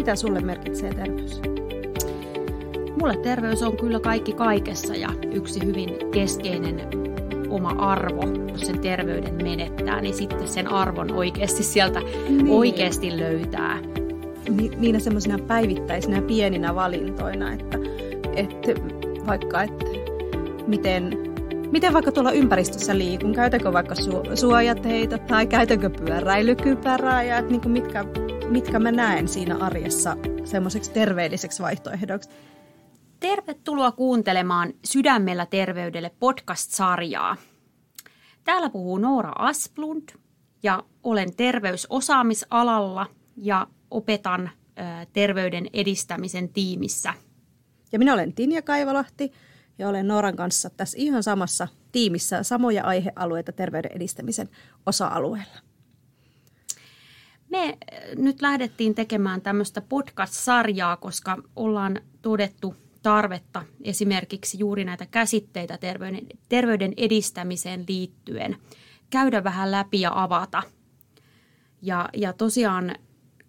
Mitä sulle merkitsee terveys? Mulle terveys on kyllä kaikki kaikessa ja yksi hyvin keskeinen oma arvo, jos sen terveyden menettää, niin sitten sen arvon oikeasti sieltä niin. oikeasti löytää. Ni, niinä semmoisina päivittäisinä pieninä valintoina, että, että vaikka että miten, miten vaikka tuolla ympäristössä liikun, käytänkö vaikka su, suojateita tai käytänkö pyöräilykypärää ja että niin kuin mitkä, mitkä mä näen siinä arjessa semmoiseksi terveelliseksi vaihtoehdoksi. Tervetuloa kuuntelemaan Sydämellä terveydelle podcast-sarjaa. Täällä puhuu Noora Asplund ja olen terveysosaamisalalla ja opetan terveyden edistämisen tiimissä. Ja minä olen Tinja Kaivalahti ja olen Nooran kanssa tässä ihan samassa tiimissä samoja aihealueita terveyden edistämisen osa-alueella. Me nyt lähdettiin tekemään tämmöistä podcast-sarjaa, koska ollaan todettu tarvetta esimerkiksi juuri näitä käsitteitä terveyden, terveyden edistämiseen liittyen käydä vähän läpi ja avata. Ja, ja tosiaan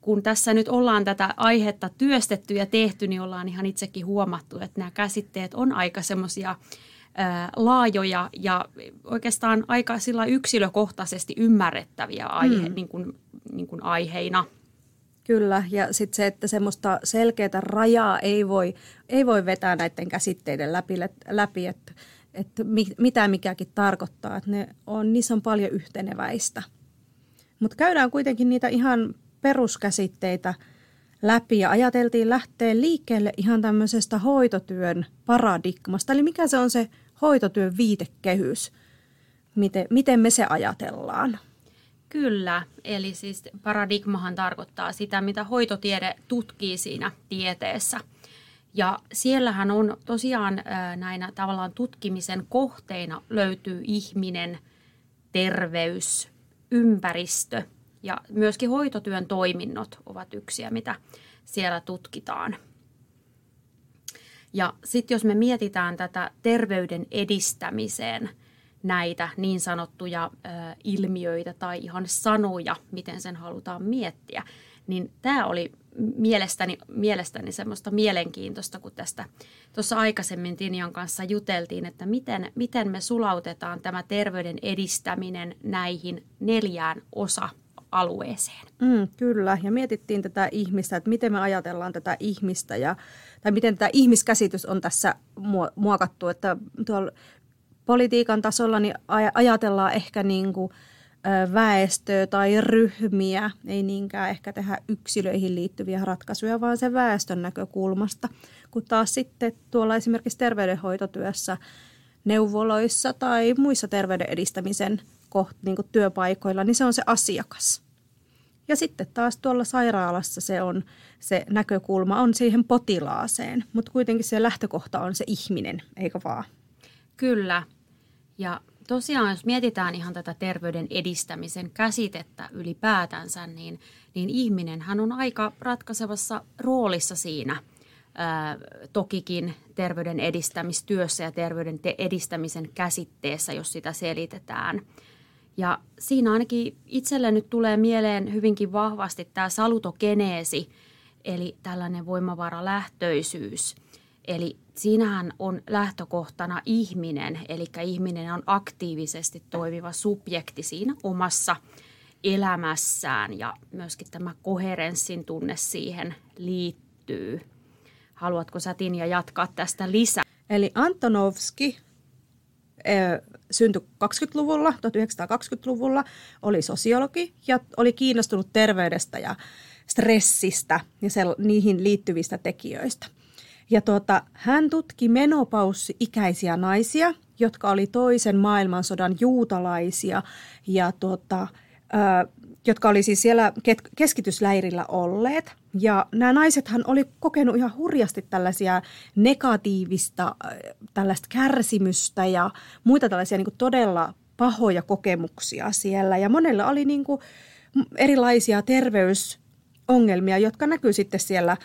kun tässä nyt ollaan tätä aihetta työstetty ja tehty, niin ollaan ihan itsekin huomattu, että nämä käsitteet on aika semmoisia laajoja ja oikeastaan aika sillä yksilökohtaisesti ymmärrettäviä aihe, mm. niin kuin, niin kuin aiheina – Kyllä, ja sitten se, että semmoista selkeää rajaa ei voi, ei voi vetää näiden käsitteiden läpi, läpi että, että mitä mikäkin tarkoittaa, että ne on, niissä on paljon yhteneväistä. Mutta käydään kuitenkin niitä ihan peruskäsitteitä läpi ja ajateltiin lähteä liikkeelle ihan tämmöisestä hoitotyön paradigmasta. Eli mikä se on se hoitotyön viitekehys, miten, miten me se ajatellaan. Kyllä, eli siis paradigmahan tarkoittaa sitä, mitä hoitotiede tutkii siinä tieteessä. Ja siellähän on tosiaan näinä tavallaan tutkimisen kohteina löytyy ihminen, terveys, ympäristö ja myöskin hoitotyön toiminnot ovat yksiä, mitä siellä tutkitaan. Ja sitten jos me mietitään tätä terveyden edistämiseen – näitä niin sanottuja ö, ilmiöitä tai ihan sanoja, miten sen halutaan miettiä. Niin tämä oli mielestäni, mielestäni semmoista mielenkiintoista, kun tästä tuossa aikaisemmin Tinian kanssa juteltiin, että miten, miten me sulautetaan tämä terveyden edistäminen näihin neljään osa alueeseen. Mm, kyllä, ja mietittiin tätä ihmistä, että miten me ajatellaan tätä ihmistä, ja, tai miten tämä ihmiskäsitys on tässä muokattu, että tuolla politiikan tasolla niin ajatellaan ehkä niin kuin väestöä tai ryhmiä, ei niinkään ehkä tehdä yksilöihin liittyviä ratkaisuja, vaan sen väestön näkökulmasta. Kun taas sitten tuolla esimerkiksi terveydenhoitotyössä, neuvoloissa tai muissa terveyden edistämisen koht, niin kuin työpaikoilla, niin se on se asiakas. Ja sitten taas tuolla sairaalassa se on se näkökulma on siihen potilaaseen, mutta kuitenkin se lähtökohta on se ihminen, eikö vaan? Kyllä. Ja tosiaan, jos mietitään ihan tätä terveyden edistämisen käsitettä ylipäätänsä, niin, niin ihminen hän on aika ratkaisevassa roolissa siinä. Tokikin terveyden edistämistyössä ja terveyden te- edistämisen käsitteessä, jos sitä selitetään. Ja siinä ainakin itselle nyt tulee mieleen hyvinkin vahvasti tämä salutogeneesi, eli tällainen voimavaralähtöisyys – Eli siinähän on lähtökohtana ihminen, eli ihminen on aktiivisesti toimiva subjekti siinä omassa elämässään ja myöskin tämä koherenssin tunne siihen liittyy. Haluatko sä Tinja jatkaa tästä lisää? Eli Antonovski syntyi 20-luvulla, 1920-luvulla, oli sosiologi ja oli kiinnostunut terveydestä ja stressistä ja niihin liittyvistä tekijöistä – ja tuota, hän tutki menopaussi-ikäisiä naisia, jotka oli toisen maailmansodan juutalaisia ja tuota, ö, jotka oli siis siellä keskitysläirillä olleet. Ja nämä naisethan oli kokenut ihan hurjasti tällaisia negatiivista, tällaista kärsimystä ja muita tällaisia niin todella pahoja kokemuksia siellä. Ja monella oli niin erilaisia terveysongelmia, jotka näkyy sitten siellä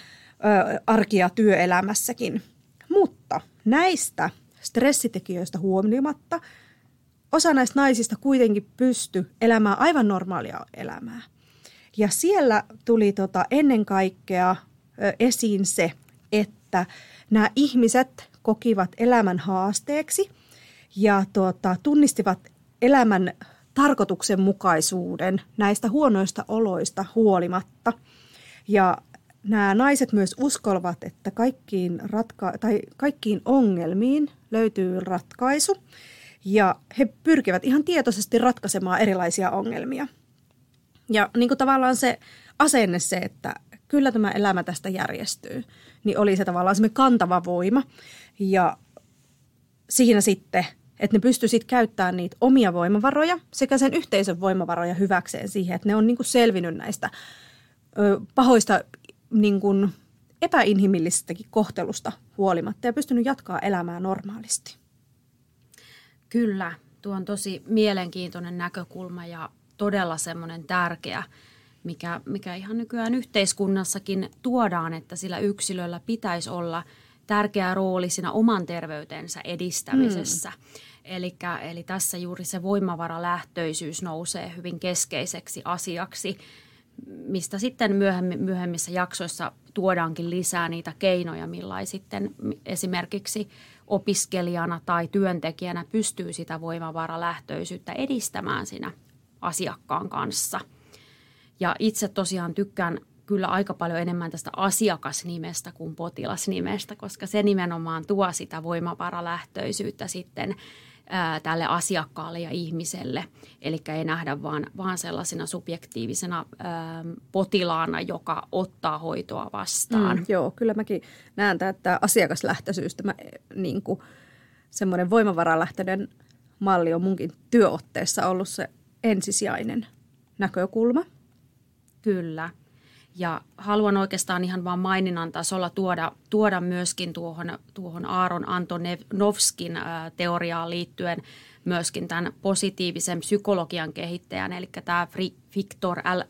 arkia työelämässäkin. Mutta näistä stressitekijöistä huomioimatta osa näistä naisista kuitenkin pysty elämään aivan normaalia elämää. Ja siellä tuli tota ennen kaikkea esiin se, että nämä ihmiset kokivat elämän haasteeksi ja tuota, tunnistivat elämän tarkoituksenmukaisuuden näistä huonoista oloista huolimatta. Ja nämä naiset myös uskovat, että kaikkiin, ratka- tai kaikkiin ongelmiin löytyy ratkaisu ja he pyrkivät ihan tietoisesti ratkaisemaan erilaisia ongelmia. Ja niin kuin tavallaan se asenne se, että kyllä tämä elämä tästä järjestyy, niin oli se tavallaan se kantava voima. Ja siinä sitten, että ne pystyisivät käyttämään niitä omia voimavaroja sekä sen yhteisön voimavaroja hyväkseen siihen, että ne on niin kuin selvinnyt näistä pahoista niin kuin epäinhimillisestäkin kohtelusta huolimatta ja pystynyt jatkaa elämää normaalisti. Kyllä, tuo on tosi mielenkiintoinen näkökulma ja todella semmoinen tärkeä, mikä, mikä ihan nykyään yhteiskunnassakin tuodaan, että sillä yksilöllä pitäisi olla tärkeä rooli siinä oman terveytensä edistämisessä. Mm. Elikkä, eli tässä juuri se voimavaralähtöisyys nousee hyvin keskeiseksi asiaksi, mistä sitten myöhemmin, myöhemmissä jaksoissa tuodaankin lisää niitä keinoja, millä sitten esimerkiksi opiskelijana tai työntekijänä pystyy sitä voimavaralähtöisyyttä edistämään siinä asiakkaan kanssa. Ja itse tosiaan tykkään kyllä aika paljon enemmän tästä asiakasnimestä kuin potilasnimestä, koska se nimenomaan tuo sitä voimavaralähtöisyyttä sitten ää, tälle asiakkaalle ja ihmiselle. Eli ei nähdä vaan, vaan sellaisena subjektiivisena ää, potilaana, joka ottaa hoitoa vastaan. Mm, joo, kyllä mäkin näen että asiakaslähtöisyys, tämä niin kuin, semmoinen voimavaralähtöinen malli on munkin työotteessa ollut se ensisijainen näkökulma. Kyllä. Ja haluan oikeastaan ihan vain maininnan tasolla tuoda, tuoda myöskin tuohon, tuohon Aaron Antonovskin ää, teoriaan liittyen myöskin tämän positiivisen psykologian kehittäjän, eli tämä Viktor L.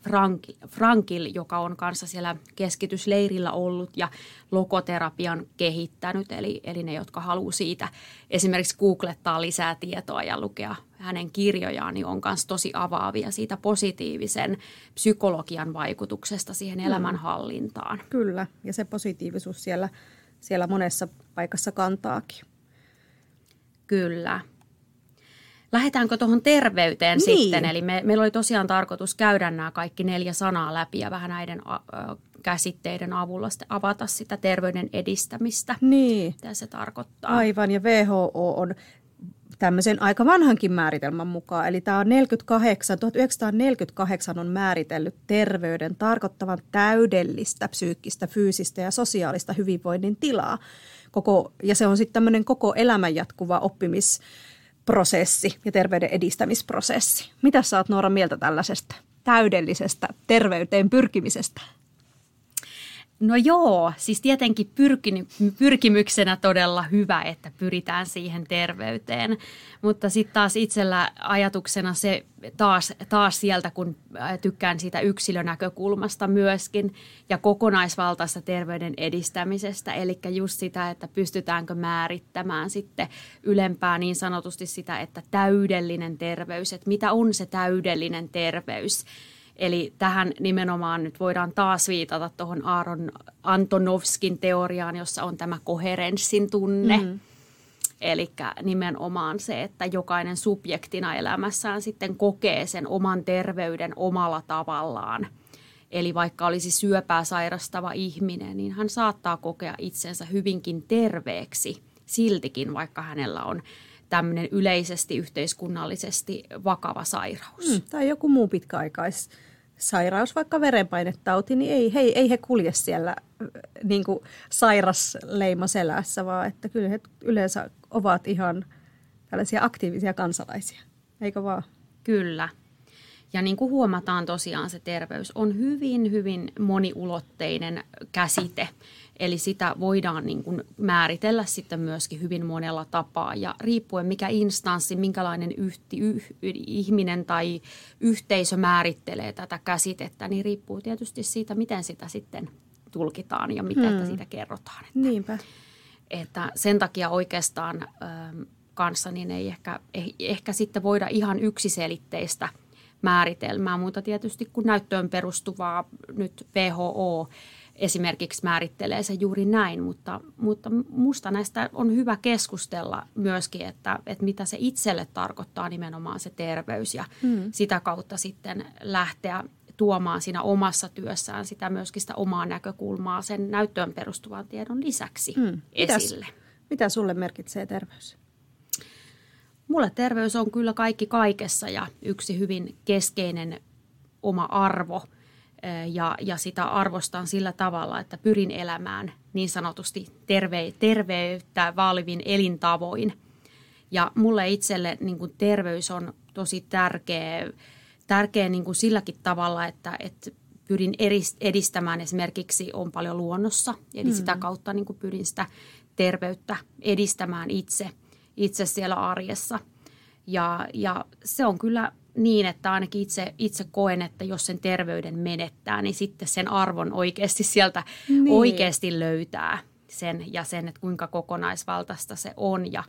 Frankil, joka on kanssa siellä keskitysleirillä ollut ja lokoterapian kehittänyt, eli, eli ne, jotka haluaa siitä esimerkiksi googlettaa lisää tietoa ja lukea hänen kirjojaan, niin on myös tosi avaavia siitä positiivisen psykologian vaikutuksesta siihen elämänhallintaan. Kyllä, ja se positiivisuus siellä, siellä monessa paikassa kantaakin. Kyllä. Lähdetäänkö tuohon terveyteen niin. sitten? Eli me, meillä oli tosiaan tarkoitus käydä nämä kaikki neljä sanaa läpi ja vähän näiden ä, käsitteiden avulla sitten avata sitä terveyden edistämistä. Niin. Mitä se tarkoittaa. Aivan, ja WHO on tämmöisen aika vanhankin määritelmän mukaan. Eli tämä on 48, 1948 on määritellyt terveyden tarkoittavan täydellistä psyykkistä, fyysistä ja sosiaalista hyvinvoinnin tilaa. Koko, ja se on sitten tämmöinen koko elämän jatkuva oppimis prosessi ja terveyden edistämisprosessi. Mitä sä oot Noora mieltä tällaisesta täydellisestä terveyteen pyrkimisestä? No joo, siis tietenkin pyrkimyksenä todella hyvä, että pyritään siihen terveyteen. Mutta sitten taas itsellä ajatuksena se taas, taas sieltä, kun tykkään siitä yksilönäkökulmasta myöskin ja kokonaisvaltaista terveyden edistämisestä. Eli just sitä, että pystytäänkö määrittämään sitten ylempää niin sanotusti sitä, että täydellinen terveys, että mitä on se täydellinen terveys – Eli tähän nimenomaan nyt voidaan taas viitata tuohon Aaron Antonovskin teoriaan, jossa on tämä koherenssin tunne. Mm. Eli nimenomaan se, että jokainen subjektina elämässään sitten kokee sen oman terveyden omalla tavallaan. Eli vaikka olisi syöpää sairastava ihminen, niin hän saattaa kokea itsensä hyvinkin terveeksi siltikin, vaikka hänellä on tämmöinen yleisesti yhteiskunnallisesti vakava sairaus. Mm, tai joku muu pitkäaikais sairaus, vaikka verenpainetauti, niin ei, hei, ei he kulje siellä äh, niin kuin sairasleima selässä, vaan että kyllä he yleensä ovat ihan tällaisia aktiivisia kansalaisia, eikö vaan? Kyllä. Ja niin kuin huomataan tosiaan se terveys on hyvin, hyvin moniulotteinen käsite. Eli sitä voidaan niin kuin määritellä sitten myöskin hyvin monella tapaa. Ja riippuen mikä instanssi, minkälainen yhti, yh, ihminen tai yhteisö määrittelee tätä käsitettä, niin riippuu tietysti siitä, miten sitä sitten tulkitaan ja miten hmm. siitä kerrotaan. Että, Niinpä. Että sen takia oikeastaan ähm, kanssa niin ei ehkä, ei, ehkä sitten voida ihan yksiselitteistä – määritelmää, mutta tietysti kun näyttöön perustuvaa nyt WHO esimerkiksi määrittelee se juuri näin, mutta, mutta musta näistä on hyvä keskustella myöskin, että, että mitä se itselle tarkoittaa nimenomaan se terveys ja mm. sitä kautta sitten lähteä tuomaan siinä omassa työssään sitä myöskin sitä omaa näkökulmaa sen näyttöön perustuvan tiedon lisäksi mm. esille. Mitäs, mitä sulle merkitsee terveys? Mulle terveys on kyllä kaikki kaikessa ja yksi hyvin keskeinen oma arvo – ja, ja sitä arvostan sillä tavalla, että pyrin elämään niin sanotusti terve, terveyttä vaalivin elintavoin. Ja mulle itselle niin kuin terveys on tosi tärkeä, tärkeä niin kuin silläkin tavalla, että, että pyrin edistämään esimerkiksi on paljon luonnossa, eli mm. sitä kautta niin kuin pyrin sitä terveyttä edistämään itse, itse siellä arjessa. Ja, ja se on kyllä niin, että ainakin itse, itse koen, että jos sen terveyden menettää, niin sitten sen arvon oikeasti sieltä niin. oikeasti löytää sen ja sen, että kuinka kokonaisvaltaista se on ja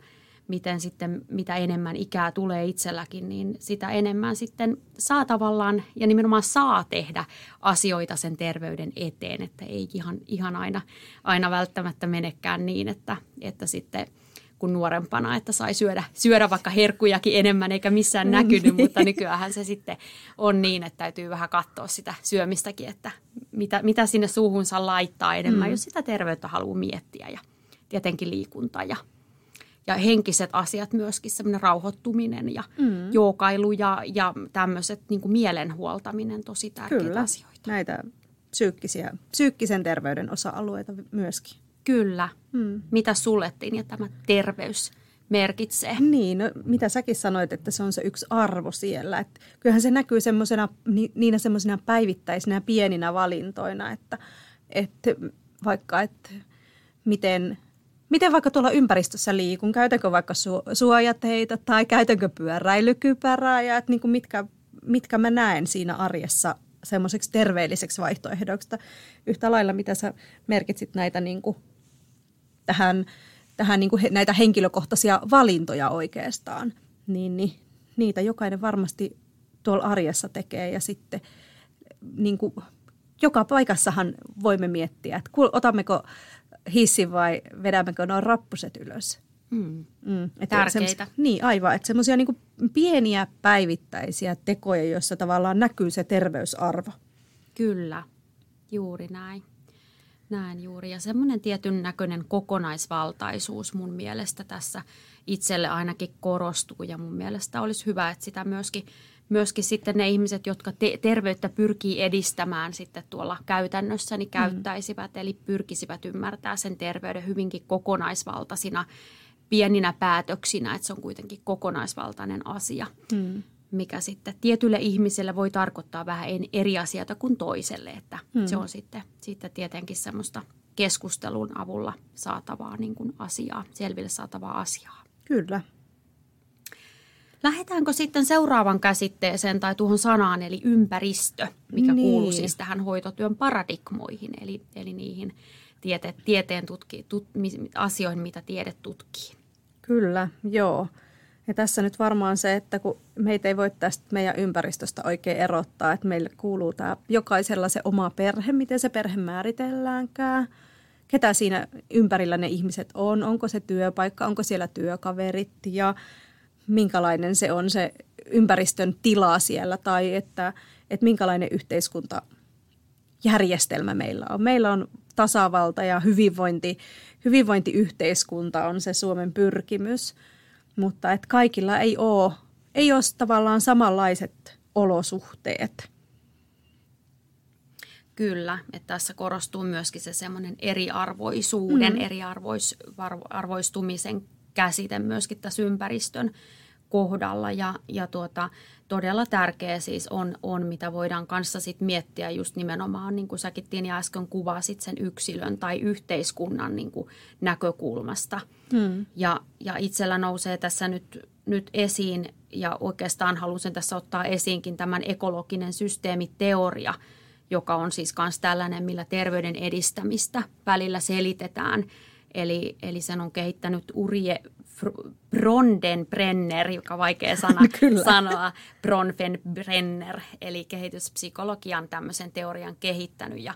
miten sitten, mitä enemmän ikää tulee itselläkin, niin sitä enemmän sitten saa tavallaan ja nimenomaan saa tehdä asioita sen terveyden eteen, että ei ihan, ihan aina, aina välttämättä menekään niin, että, että sitten – kuin nuorempana, että sai syödä, syödä vaikka herkkujakin enemmän eikä missään mm. näkynyt, mutta nykyään se sitten on niin, että täytyy vähän katsoa sitä syömistäkin, että mitä, mitä sinne suuhunsa laittaa enemmän, mm. jos sitä terveyttä haluaa miettiä ja tietenkin liikunta ja, ja henkiset asiat myöskin, semmoinen rauhoittuminen ja mm. jookailu ja, ja tämmöiset niin kuin mielen huoltaminen, tosi tärkeitä Kyllä. asioita. näitä psyykkisiä, psyykkisen terveyden osa-alueita myöskin. Kyllä. Hmm. Mitä sulle ja tämä terveys merkitsee? Niin, no, mitä säkin sanoit, että se on se yksi arvo siellä. Että kyllähän se näkyy semmoisena, niinä semmoisina päivittäisinä pieninä valintoina, että, että vaikka, että miten, miten vaikka tuolla ympäristössä liikun, käytänkö vaikka su- suojateita tai käytänkö pyöräilykypärää ja että niin kuin mitkä, mitkä mä näen siinä arjessa semmoiseksi terveelliseksi vaihtoehdoksi. Yhtä lailla, mitä sä merkitsit näitä niin kuin tähän, tähän niin kuin he, näitä henkilökohtaisia valintoja oikeastaan, niin, niin niitä jokainen varmasti tuolla arjessa tekee ja sitten niin kuin, joka paikassahan voimme miettiä, että otammeko hissin vai vedämmekö nuo rappuset ylös. Mm. Mm, Tärkeitä. Niin, aivan. Että semmoisia niin pieniä päivittäisiä tekoja, joissa tavallaan näkyy se terveysarvo. Kyllä, juuri näin. Näin juuri. Ja semmoinen tietyn näköinen kokonaisvaltaisuus mun mielestä tässä itselle ainakin korostuu. Ja mun mielestä olisi hyvä, että sitä myöskin, myöskin sitten ne ihmiset, jotka te- terveyttä pyrkii edistämään sitten tuolla käytännössä, niin mm. käyttäisivät. Mm. Eli pyrkisivät ymmärtää sen terveyden hyvinkin kokonaisvaltaisina pieninä päätöksinä, että se on kuitenkin kokonaisvaltainen asia. Mm mikä sitten tietylle ihmiselle voi tarkoittaa vähän eri asioita kuin toiselle. Että hmm. Se on sitten, sitten tietenkin semmoista keskustelun avulla saatavaa niin kuin asiaa, selville saatavaa asiaa. Kyllä. Lähdetäänkö sitten seuraavan käsitteeseen tai tuohon sanaan, eli ympäristö, mikä niin. kuuluu siis tähän hoitotyön paradigmoihin, eli, eli niihin tiete, tieteen tutki, tut, asioihin, mitä tiede tutkii. Kyllä, joo. Ja tässä nyt varmaan se, että kun meitä ei voi tästä meidän ympäristöstä oikein erottaa, että meille kuuluu tämä jokaisella se oma perhe, miten se perhe määritelläänkään, ketä siinä ympärillä ne ihmiset on, onko se työpaikka, onko siellä työkaverit? Ja minkälainen se on se ympäristön tila siellä? Tai että, että minkälainen yhteiskuntajärjestelmä meillä on. Meillä on tasavalta ja hyvinvointi, hyvinvointiyhteiskunta on se Suomen pyrkimys – mutta että kaikilla ei ole, ei ole tavallaan samanlaiset olosuhteet. Kyllä, että tässä korostuu myöskin se semmoinen eriarvoisuuden, mm. eriarvoistumisen käsite myöskin tässä ympäristön kohdalla ja, ja tuota, todella tärkeä siis on, on, mitä voidaan kanssa sit miettiä just nimenomaan, niin kuin säkin Tiini äsken kuvasit sen yksilön tai yhteiskunnan niin kuin näkökulmasta. Hmm. Ja, ja itsellä nousee tässä nyt, nyt esiin, ja oikeastaan halusin tässä ottaa esiinkin tämän ekologinen systeemiteoria, joka on siis myös tällainen, millä terveyden edistämistä välillä selitetään. Eli, eli sen on kehittänyt Urje Brondenbrenner, joka on vaikea sana sanoa, Bronfenbrenner, eli kehityspsykologian tämmöisen teorian kehittänyt. Ja,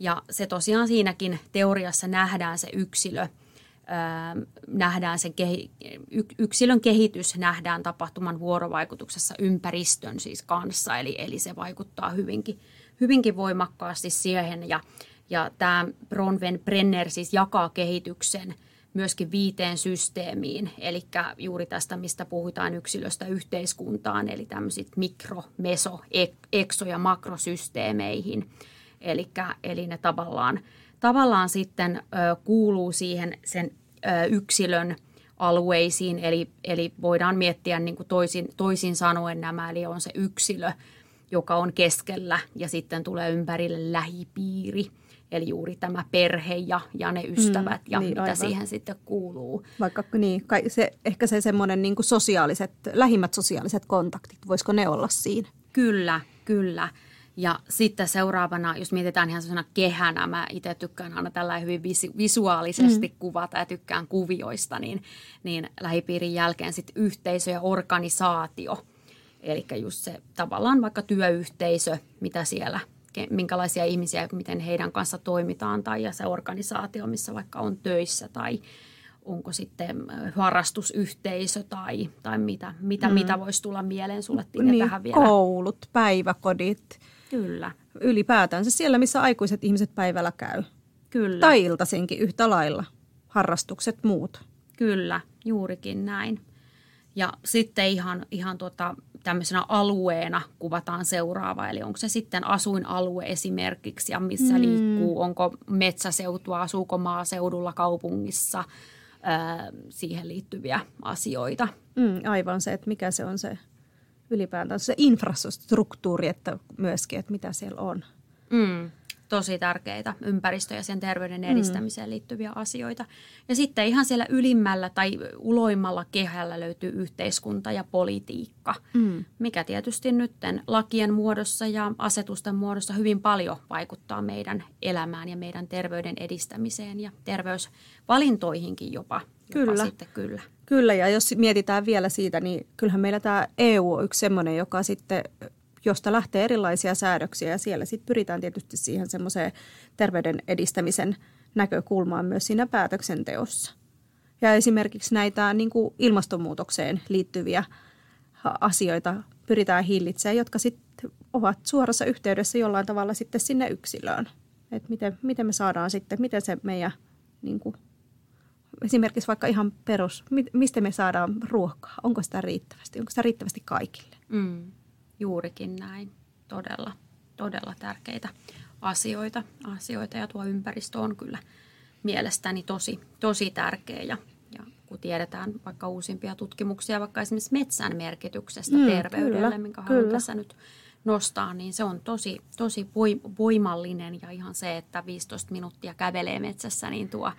Ja se tosiaan siinäkin teoriassa nähdään se yksilö, nähdään sen kehi, yksilön kehitys nähdään tapahtuman vuorovaikutuksessa ympäristön siis kanssa, eli, eli se vaikuttaa hyvinkin, hyvinkin voimakkaasti siihen. Ja, ja tämä Bronwen Brenner siis jakaa kehityksen – myöskin viiteen systeemiin, eli juuri tästä, mistä puhutaan yksilöstä yhteiskuntaan, eli tämmöiset mikro, meso, ekso- ja makrosysteemeihin. Elikkä, eli ne tavallaan, tavallaan sitten ö, kuuluu siihen sen ö, yksilön alueisiin, eli, eli voidaan miettiä niin kuin toisin, toisin sanoen nämä, eli on se yksilö, joka on keskellä ja sitten tulee ympärille lähipiiri – Eli juuri tämä perhe ja, ja ne ystävät mm, ja niin, mitä aivan. siihen sitten kuuluu. Vaikka niin, se, ehkä se semmoinen niin sosiaaliset, lähimmät sosiaaliset kontaktit, voisiko ne olla siinä? Kyllä, kyllä. Ja sitten seuraavana, jos mietitään ihan sellaisena kehänä, mä itse tykkään aina tällä hyvin visuaalisesti mm. kuvata ja tykkään kuvioista, niin, niin lähipiirin jälkeen sitten yhteisö ja organisaatio. Eli just se tavallaan vaikka työyhteisö, mitä siellä minkälaisia ihmisiä, miten heidän kanssa toimitaan tai ja se organisaatio, missä vaikka on töissä tai onko sitten harrastusyhteisö tai, tai mitä, mitä, mm. mitä voisi tulla mieleen sulle Tine, niin, tähän vielä? Koulut, päiväkodit. Kyllä. Ylipäätänsä siellä, missä aikuiset ihmiset päivällä käy. Kyllä. Tai iltaisinkin yhtä lailla. Harrastukset, muut. Kyllä, juurikin näin. Ja sitten ihan, ihan tuota, tämmöisenä alueena kuvataan seuraava, eli onko se sitten asuinalue esimerkiksi ja missä mm. liikkuu, onko metsäseutua, asuuko maaseudulla, kaupungissa, ää, siihen liittyviä asioita. Mm, aivan se, että mikä se on se ylipäätään se infrastruktuuri, että myöskin, että mitä siellä on. Mm tosi tärkeitä ympäristö- ja sen terveyden mm. edistämiseen liittyviä asioita. Ja sitten ihan siellä ylimmällä tai uloimmalla kehällä löytyy yhteiskunta ja politiikka, mm. mikä tietysti nyt lakien muodossa ja asetusten muodossa hyvin paljon vaikuttaa meidän elämään ja meidän terveyden edistämiseen ja terveysvalintoihinkin jopa. Kyllä. Jopa sitten kyllä. Kyllä, ja jos mietitään vielä siitä, niin kyllähän meillä tämä EU on yksi semmoinen, joka sitten josta lähtee erilaisia säädöksiä ja siellä sitten pyritään tietysti siihen semmoiseen terveyden edistämisen näkökulmaan myös siinä päätöksenteossa. Ja esimerkiksi näitä niin kuin ilmastonmuutokseen liittyviä asioita pyritään hillitsemään, jotka sitten ovat suorassa yhteydessä jollain tavalla sitten sinne yksilöön. Että miten, miten me saadaan sitten, miten se meidän niin kuin, esimerkiksi vaikka ihan perus, mistä me saadaan ruokaa, onko sitä riittävästi, onko sitä riittävästi kaikille. Mm. Juurikin näin. Todella, todella tärkeitä asioita, asioita ja tuo ympäristö on kyllä mielestäni tosi, tosi tärkeä ja, ja kun tiedetään vaikka uusimpia tutkimuksia vaikka esimerkiksi metsän merkityksestä mm, terveydelle, kyllä, minkä haluan kyllä. tässä nyt nostaa, niin se on tosi, tosi voimallinen ja ihan se, että 15 minuuttia kävelee metsässä, niin tuo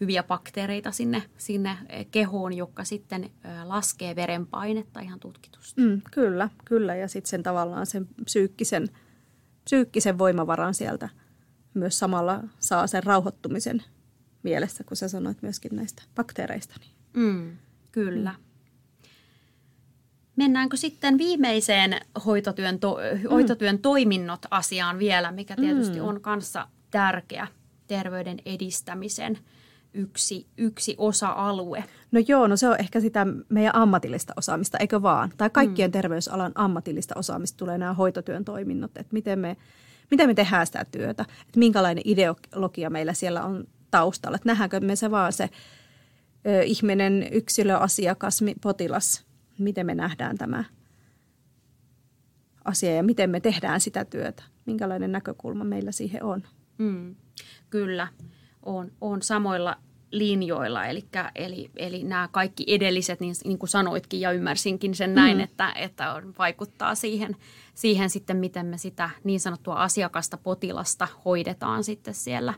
hyviä bakteereita sinne, sinne kehoon, joka sitten laskee verenpainetta ihan tutkitusti. Mm, kyllä, kyllä. Ja sitten sen tavallaan sen psyykkisen, psyykkisen voimavaran sieltä myös samalla saa sen rauhoittumisen mielessä, kun sä sanoit myöskin näistä bakteereista. Niin. Mm, kyllä. Mm. Mennäänkö sitten viimeiseen hoitotyön, to, mm. hoitotyön toiminnot asiaan vielä, mikä tietysti mm. on kanssa tärkeä terveyden edistämisen yksi, yksi osa-alue. No joo, no se on ehkä sitä meidän ammatillista osaamista, eikö vaan? Tai kaikkien mm. terveysalan ammatillista osaamista tulee nämä hoitotyön toiminnot, että miten me, miten me tehdään sitä työtä, että minkälainen ideologia meillä siellä on taustalla. Että nähdäänkö me se vaan se ö, ihminen, yksilö, asiakas, potilas, miten me nähdään tämä asia ja miten me tehdään sitä työtä, minkälainen näkökulma meillä siihen on. Mm, kyllä on, on samoilla linjoilla, eli, eli, eli nämä kaikki edelliset, niin, niin kuin sanoitkin ja ymmärsinkin sen näin, mm. että, että on, vaikuttaa siihen, siihen sitten, miten me sitä niin sanottua asiakasta, potilasta hoidetaan sitten siellä,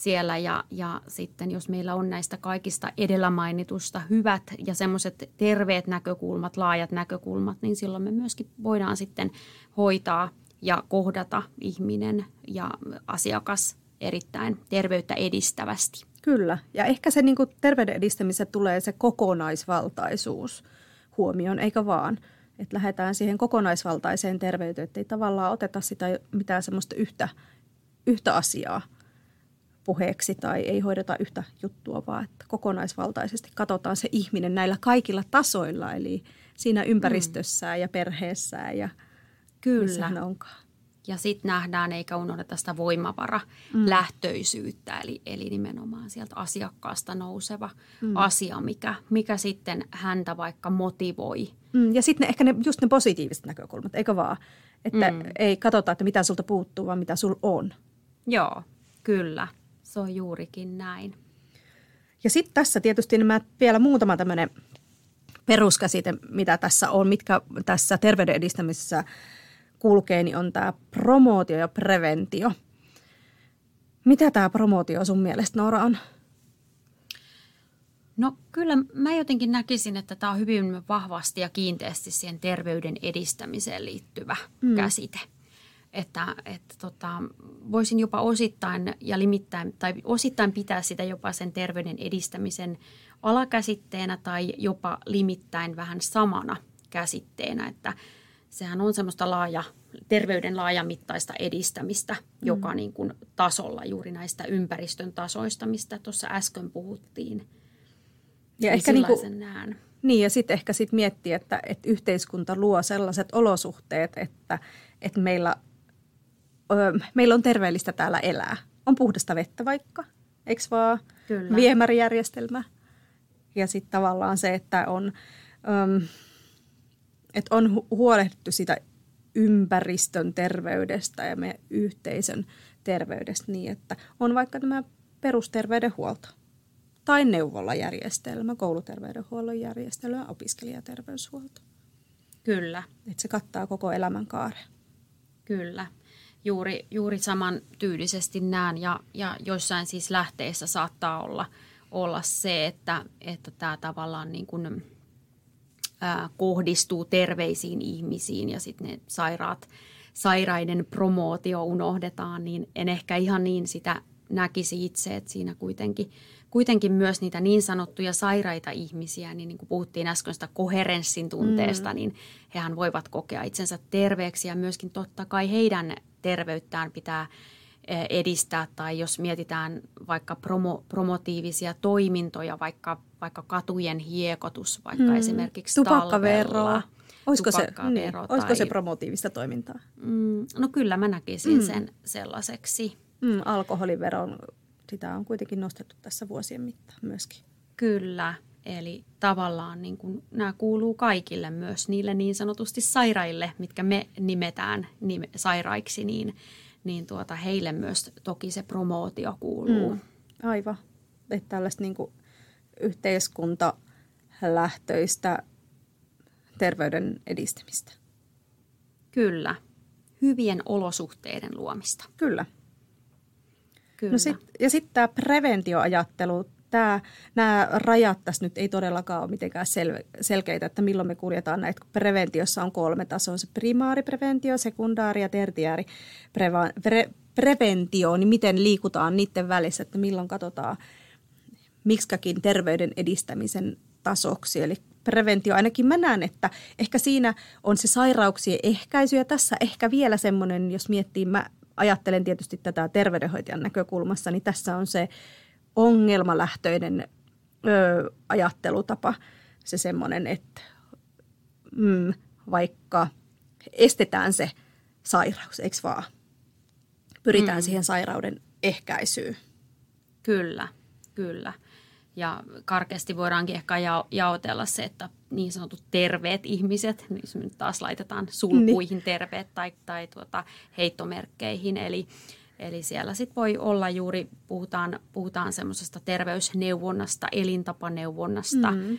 siellä ja, ja sitten jos meillä on näistä kaikista edellä mainitusta hyvät ja semmoiset terveet näkökulmat, laajat näkökulmat, niin silloin me myöskin voidaan sitten hoitaa ja kohdata ihminen ja asiakas erittäin terveyttä edistävästi. Kyllä, ja ehkä se niin kuin terveyden edistämisessä tulee se kokonaisvaltaisuus huomioon, eikä vaan. Että lähdetään siihen kokonaisvaltaiseen terveyteen, että ei tavallaan oteta sitä mitään semmoista yhtä yhtä asiaa puheeksi tai ei hoideta yhtä juttua, vaan että kokonaisvaltaisesti katsotaan se ihminen näillä kaikilla tasoilla, eli siinä ympäristössään mm. ja perheessään ja Kyllä. missä hän onkaan. Ja sitten nähdään eikä unohdeta sitä voimavara-lähtöisyyttä, mm. eli, eli nimenomaan sieltä asiakkaasta nouseva mm. asia, mikä, mikä sitten häntä vaikka motivoi. Mm. Ja sitten ehkä ne, just ne positiiviset näkökulmat, eikö vaan? Että mm. ei katsota, että mitä sulta puuttuu, vaan mitä sul on. Joo, kyllä. Se on juurikin näin. Ja sitten tässä tietysti nämä vielä muutama tämmöinen peruskäsite, mitä tässä on, mitkä tässä terveyden edistämisessä kulkee, niin on tämä promootio ja preventio. Mitä tämä promootio sun mielestä, Noora, on? No kyllä mä jotenkin näkisin, että tämä on hyvin vahvasti ja kiinteästi siihen terveyden edistämiseen liittyvä mm. käsite. Että, että tota, voisin jopa osittain ja limittäin tai osittain pitää sitä jopa sen terveyden edistämisen alakäsitteenä tai jopa limittäin vähän samana käsitteenä, että sehän on semmoista laaja, terveyden laajamittaista edistämistä, mm. joka niin kuin tasolla juuri näistä ympäristön tasoista, mistä tuossa äsken puhuttiin. Ja niin ehkä niin kuin, näen. Niin ja sitten ehkä sit miettiä, että, että yhteiskunta luo sellaiset olosuhteet, että, että meillä, meillä on terveellistä täällä elää. On puhdasta vettä vaikka, eikö vaan? Kyllä. Viemärijärjestelmä. Ja sitten tavallaan se, että on, öm, että on huolehdittu sitä ympäristön terveydestä ja meidän yhteisön terveydestä niin, että on vaikka tämä perusterveydenhuolto tai neuvolajärjestelmä, kouluterveydenhuollon järjestelmä, opiskelijaterveyshuolto. Kyllä. Että se kattaa koko elämänkaaren. Kyllä. Juuri, juuri saman tyylisesti näen ja, ja joissain siis lähteissä saattaa olla – olla se, että, että tämä tavallaan niin kuin, ää, kohdistuu terveisiin ihmisiin ja sitten ne sairaat, sairaiden promootio unohdetaan, niin en ehkä ihan niin sitä näkisi itse, että siinä kuitenkin, kuitenkin myös niitä niin sanottuja sairaita ihmisiä, niin, niin kuin puhuttiin äsken sitä koherenssin tunteesta, mm. niin hehän voivat kokea itsensä terveeksi ja myöskin totta kai heidän terveyttään pitää – edistää tai jos mietitään vaikka promo, promotiivisia toimintoja, vaikka, vaikka katujen hiekotus, vaikka hmm. esimerkiksi Tupakkavero. Olisiko, se, niin, tai, olisiko se promotiivista toimintaa? Mm, no kyllä mä näkisin mm. sen sellaiseksi. Mm, alkoholiveron, sitä on kuitenkin nostettu tässä vuosien mittaan myöskin. Kyllä, eli tavallaan niin kuin, nämä kuuluu kaikille myös niille niin sanotusti sairaille, mitkä me nimetään nime, sairaiksi, niin – niin tuota, heille myös toki se promootio kuuluu. Mm, aivan. Että tällaista niin kuin yhteiskuntalähtöistä terveyden edistämistä. Kyllä. Hyvien olosuhteiden luomista. Kyllä. Kyllä. No sit, ja sitten tämä preventioajattelu, tämä, nämä rajat tässä nyt ei todellakaan ole mitenkään sel, selkeitä, että milloin me kuljetaan näitä. Preventiossa on kolme tasoa, se primaaripreventio, sekundaari ja tertiaari pre, preventio, niin miten liikutaan niiden välissä, että milloin katsotaan miksikäkin terveyden edistämisen tasoksi. Eli preventio, ainakin mä näen, että ehkä siinä on se sairauksien ehkäisy ja tässä ehkä vielä semmoinen, jos miettii, mä ajattelen tietysti tätä terveydenhoitajan näkökulmassa, niin tässä on se ongelmalähtöinen ö, ajattelutapa. Se semmoinen, että mm, vaikka estetään se sairaus, eikö vaan? Pyritään mm. siihen sairauden ehkäisyyn. Kyllä, kyllä. Ja karkeasti voidaankin ehkä jaotella se, että niin sanotut terveet ihmiset, niin taas laitetaan sulkuihin niin. terveet tai, tai tuota, heittomerkkeihin, eli Eli siellä sitten voi olla juuri, puhutaan, puhutaan semmoisesta terveysneuvonnasta, elintapaneuvonnasta, mm-hmm.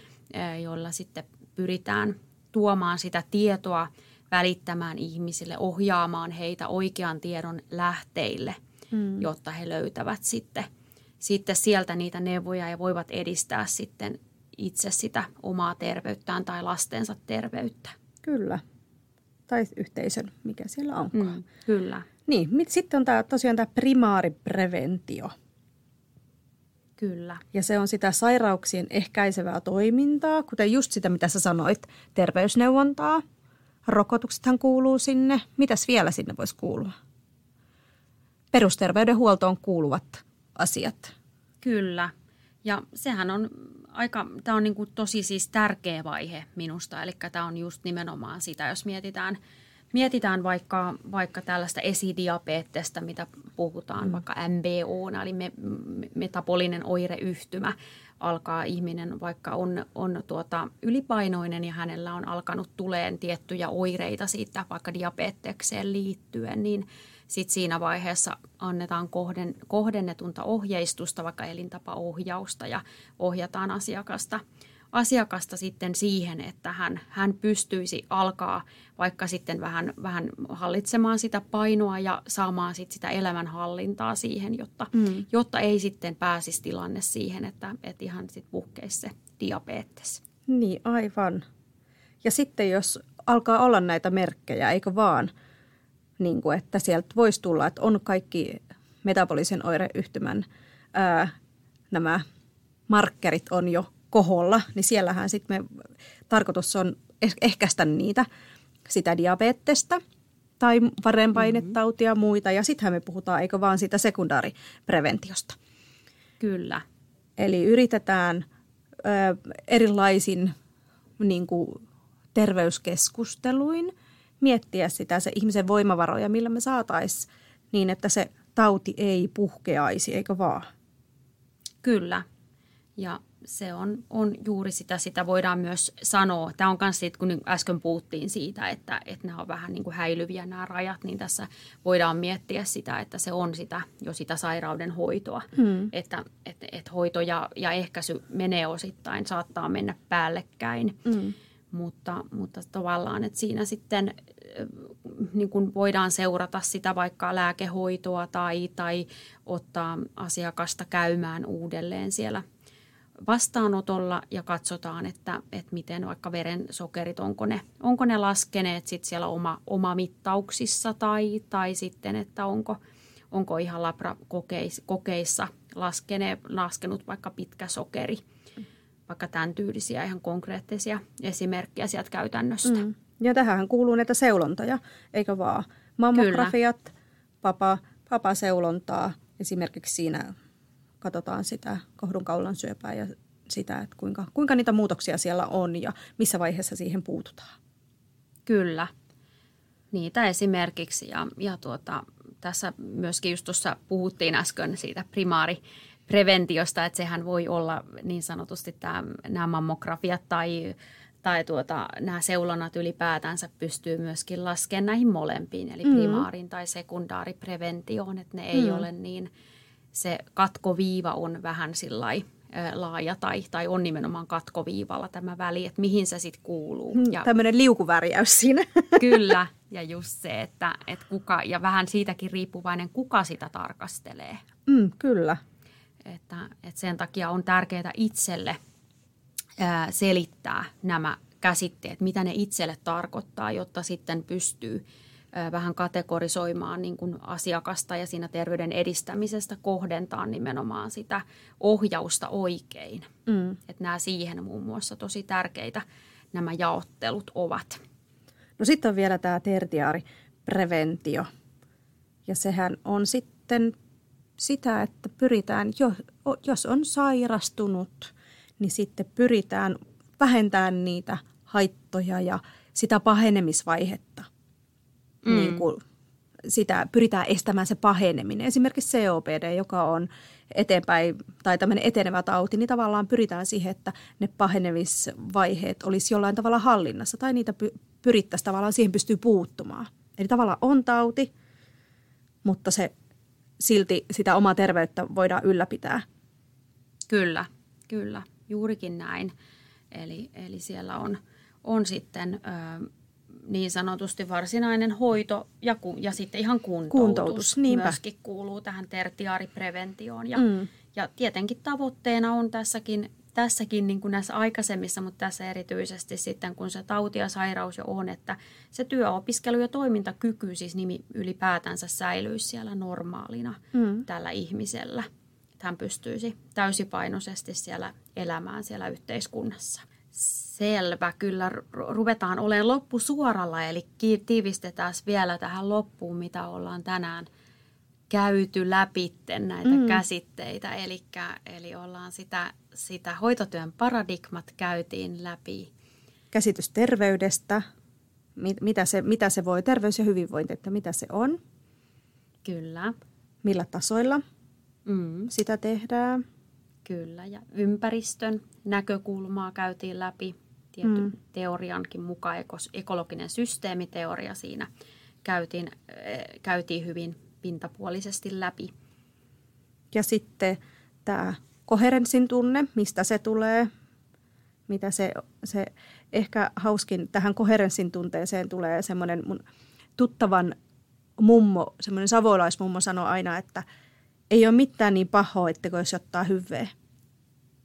jolla sitten pyritään tuomaan sitä tietoa, välittämään ihmisille, ohjaamaan heitä oikean tiedon lähteille, mm. jotta he löytävät sitten, sitten sieltä niitä neuvoja ja voivat edistää sitten itse sitä omaa terveyttään tai lastensa terveyttä. Kyllä. Tai yhteisön, mikä siellä onkaan. Mm, kyllä. Niin, sitten on tämä, tosiaan tämä primaaripreventio. Kyllä. Ja se on sitä sairauksien ehkäisevää toimintaa, kuten just sitä, mitä sä sanoit, terveysneuvontaa. Rokotuksethan kuuluu sinne. Mitäs vielä sinne voisi kuulua? perusterveydenhuoltoon kuuluvat asiat. Kyllä. Ja sehän on aika, tämä on niin kuin tosi siis tärkeä vaihe minusta, eli tämä on just nimenomaan sitä, jos mietitään, mietitään vaikka, vaikka tällaista esidiabeettesta, mitä puhutaan, mm. vaikka MBO, eli me, metabolinen oireyhtymä, alkaa ihminen, vaikka on, on tuota ylipainoinen ja hänellä on alkanut tuleen tiettyjä oireita siitä vaikka diabetekseen liittyen, niin sitten siinä vaiheessa annetaan kohden, kohdennetunta ohjeistusta, vaikka elintapaohjausta ja ohjataan asiakasta, asiakasta sitten siihen, että hän, hän pystyisi alkaa vaikka sitten vähän, vähän hallitsemaan sitä painoa ja saamaan sit sitä elämänhallintaa siihen, jotta, mm. jotta ei sitten pääsisi tilanne siihen, että, että ihan sitten puhkeisi se diabetes. Niin, aivan. Ja sitten jos alkaa olla näitä merkkejä, eikö vaan – niin kuin, että sieltä voisi tulla, että on kaikki metabolisen oireyhtymän ää, nämä markkerit on jo koholla, niin siellähän sitten me tarkoitus on ehkäistä niitä, sitä diabetesta tai varenpainetautia ja muita. Ja sittenhän me puhutaan, eikö vaan siitä sekundaaripreventiosta. Kyllä. Eli yritetään ö, erilaisin niin kuin, terveyskeskusteluin – miettiä sitä se ihmisen voimavaroja, millä me saataisiin niin, että se tauti ei puhkeaisi, eikö vaan? Kyllä. Ja se on, on juuri sitä, sitä voidaan myös sanoa. Tämä on myös siitä, kun äsken puhuttiin siitä, että, että nämä on vähän niin kuin häilyviä nämä rajat, niin tässä voidaan miettiä sitä, että se on sitä, jo sitä sairauden hoitoa. Hmm. Että, että, että hoito ja, ja ehkäisy menee osittain, saattaa mennä päällekkäin. Hmm. Mutta, mutta tavallaan, että siinä sitten niin kuin voidaan seurata sitä vaikka lääkehoitoa tai, tai ottaa asiakasta käymään uudelleen siellä vastaanotolla ja katsotaan, että, että miten vaikka verensokerit, onko ne, onko ne laskeneet sit siellä oma, oma mittauksissa tai, tai sitten, että onko, onko ihan labrakokeissa laskene, laskenut vaikka pitkä sokeri, vaikka tämän tyylisiä ihan konkreettisia esimerkkejä sieltä käytännöstä. Mm. Ja tähän kuuluu näitä seulontoja, eikö vaan? Mammografiat, Kyllä. papa, papa seulontaa. Esimerkiksi siinä katsotaan sitä kohdunkaulan syöpää ja sitä, että kuinka, kuinka niitä muutoksia siellä on ja missä vaiheessa siihen puututaan. Kyllä, niitä esimerkiksi. Ja, ja tuota, tässä myöskin just tuossa puhuttiin äsken siitä primaari preventiosta, että sehän voi olla niin sanotusti tämä, nämä mammografiat tai tai tuota, nämä seulonat ylipäätänsä pystyy myöskin laskemaan näihin molempiin, eli mm. primaarin tai sekundaaripreventioon, että ne ei mm. ole niin, se katkoviiva on vähän sillai, laaja tai, tai on nimenomaan katkoviivalla tämä väli, että mihin se sitten kuuluu. Mm, ja, Tämmöinen liukuvärjäys siinä. Kyllä, ja just se, että, että kuka, ja vähän siitäkin riippuvainen, kuka sitä tarkastelee. Mm, kyllä. Että, että sen takia on tärkeää itselle – selittää nämä käsitteet, mitä ne itselle tarkoittaa, jotta sitten pystyy vähän kategorisoimaan niin kuin asiakasta ja siinä terveyden edistämisestä kohdentaa nimenomaan sitä ohjausta oikein. Mm. Että nämä siihen muun muassa tosi tärkeitä nämä jaottelut ovat. No sitten on vielä tämä tertiaaripreventio. Ja sehän on sitten sitä, että pyritään, jos on sairastunut – niin sitten pyritään vähentämään niitä haittoja ja sitä pahenemisvaihetta. Mm. Niin kuin sitä pyritään estämään se paheneminen. Esimerkiksi COPD, joka on eteenpäin tai tämmöinen etenevä tauti, niin tavallaan pyritään siihen, että ne pahenemisvaiheet olisi jollain tavalla hallinnassa tai niitä pyrittäisiin tavallaan siihen pystyy puuttumaan. Eli tavallaan on tauti, mutta se silti sitä omaa terveyttä voidaan ylläpitää. Kyllä, kyllä juurikin näin. Eli, eli siellä on, on sitten ö, niin sanotusti varsinainen hoito ja, ku, ja sitten ihan kuntoutus, kuntoutus myöskin kuuluu tähän tertiaaripreventioon. Ja, mm. ja tietenkin tavoitteena on tässäkin, tässäkin niin kuin näissä aikaisemmissa, mutta tässä erityisesti sitten kun se tauti ja sairaus jo on, että se työopiskelu ja toimintakyky siis nimi ylipäätänsä säilyisi siellä normaalina mm. tällä ihmisellä – hän pystyisi täysipainoisesti siellä elämään siellä yhteiskunnassa. Selvä, kyllä ruvetaan olemaan loppusuoralla, eli tiivistetään vielä tähän loppuun, mitä ollaan tänään käyty läpi näitä mm. käsitteitä, eli, eli ollaan sitä, sitä hoitotyön paradigmat käytiin läpi. Käsitys terveydestä, mitä se, mitä se voi, terveys ja hyvinvointi, että mitä se on. Kyllä. Millä tasoilla mm. sitä tehdään. Kyllä, ja ympäristön näkökulmaa käytiin läpi tietyn mm. teoriankin mukaan, ekologinen systeemiteoria siinä käytiin, käytiin hyvin pintapuolisesti läpi. Ja sitten tämä koherenssin tunne, mistä se tulee, mitä se, se ehkä hauskin tähän koherenssin tunteeseen tulee semmoinen mun tuttavan mummo, semmoinen savolaismummo sanoi aina, että ei ole mitään niin pahoa, että jos ottaa hyvää.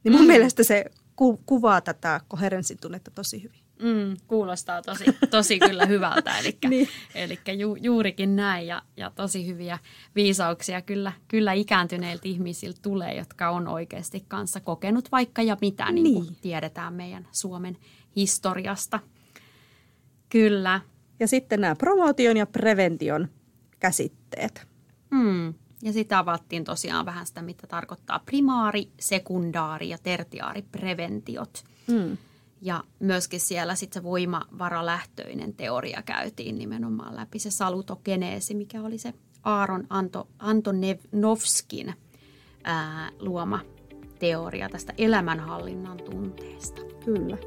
Niin mun mm. mielestä se ku, kuvaa tätä koherenssin tunnetta tosi hyvin. Mm, kuulostaa tosi, tosi kyllä hyvältä, eli, niin. eli ju, juurikin näin ja, ja tosi hyviä viisauksia kyllä, kyllä ikääntyneiltä ihmisiltä tulee, jotka on oikeasti kanssa kokenut vaikka ja mitä, niin, niin. kuin tiedetään meidän Suomen historiasta. Kyllä. Ja sitten nämä promotion ja prevention käsitteet. Mm. Ja sitten avattiin tosiaan vähän sitä, mitä tarkoittaa primaari, sekundaari ja tertiaaripreventiot. Mm. Ja myöskin siellä sitten se voimavaralähtöinen teoria käytiin nimenomaan läpi se salutogeneesi, mikä oli se Aaron Anto, Antonovskin ää, luoma teoria tästä elämänhallinnan tunteesta. Kyllä.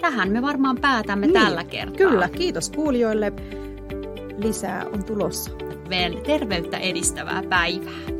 Tähän me varmaan päätämme niin, tällä kertaa. Kyllä, kiitos kuulijoille. Lisää on tulossa. Terveyttä edistävää päivää.